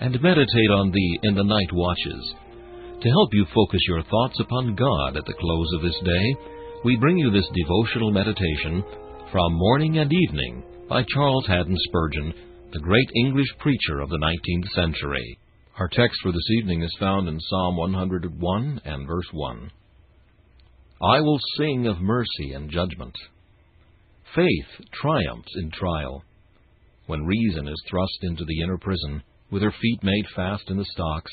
and meditate on thee in the night watches. To help you focus your thoughts upon God at the close of this day, we bring you this devotional meditation from Morning and Evening by Charles Haddon Spurgeon, the great English preacher of the 19th century. Our text for this evening is found in Psalm 101 and verse 1. I will sing of mercy and judgment. Faith triumphs in trial. When reason is thrust into the inner prison, with her feet made fast in the stocks.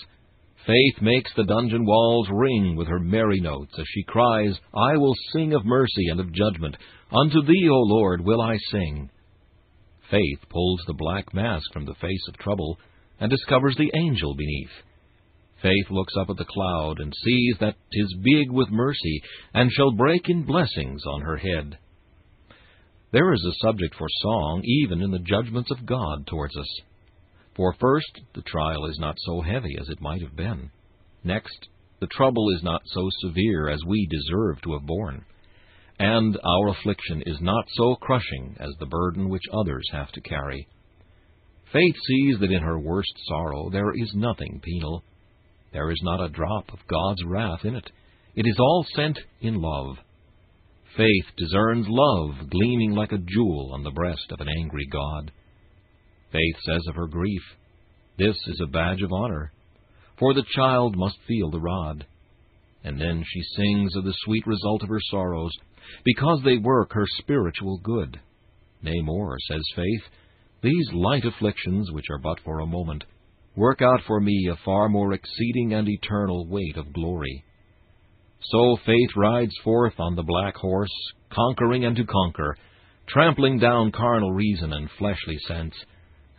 Faith makes the dungeon walls ring with her merry notes as she cries, I will sing of mercy and of judgment. Unto thee, O Lord, will I sing. Faith pulls the black mask from the face of trouble and discovers the angel beneath. Faith looks up at the cloud and sees that 'tis big with mercy and shall break in blessings on her head. There is a subject for song even in the judgments of God towards us. For first, the trial is not so heavy as it might have been. Next, the trouble is not so severe as we deserve to have borne. And our affliction is not so crushing as the burden which others have to carry. Faith sees that in her worst sorrow there is nothing penal. There is not a drop of God's wrath in it. It is all sent in love. Faith discerns love gleaming like a jewel on the breast of an angry God. Faith says of her grief, This is a badge of honor, for the child must feel the rod. And then she sings of the sweet result of her sorrows, because they work her spiritual good. Nay, more, says Faith, these light afflictions, which are but for a moment, work out for me a far more exceeding and eternal weight of glory. So faith rides forth on the black horse, conquering and to conquer, trampling down carnal reason and fleshly sense,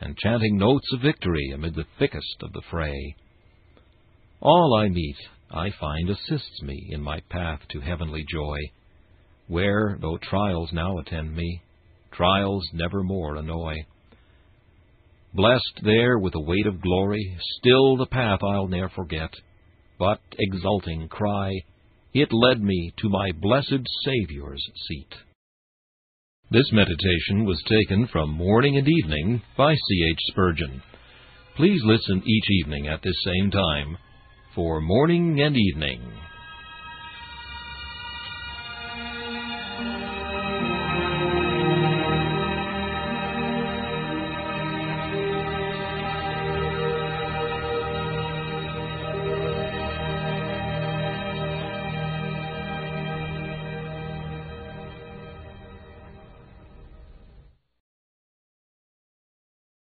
and chanting notes of victory amid the thickest of the fray. All I meet, I find, assists me in my path to heavenly joy, where, though trials now attend me, trials never more annoy. Blessed there with a weight of glory, still the path I'll ne'er forget, but, exulting, cry, It led me to my blessed Saviour's seat. This meditation was taken from Morning and Evening by C. H. Spurgeon. Please listen each evening at this same time for Morning and Evening.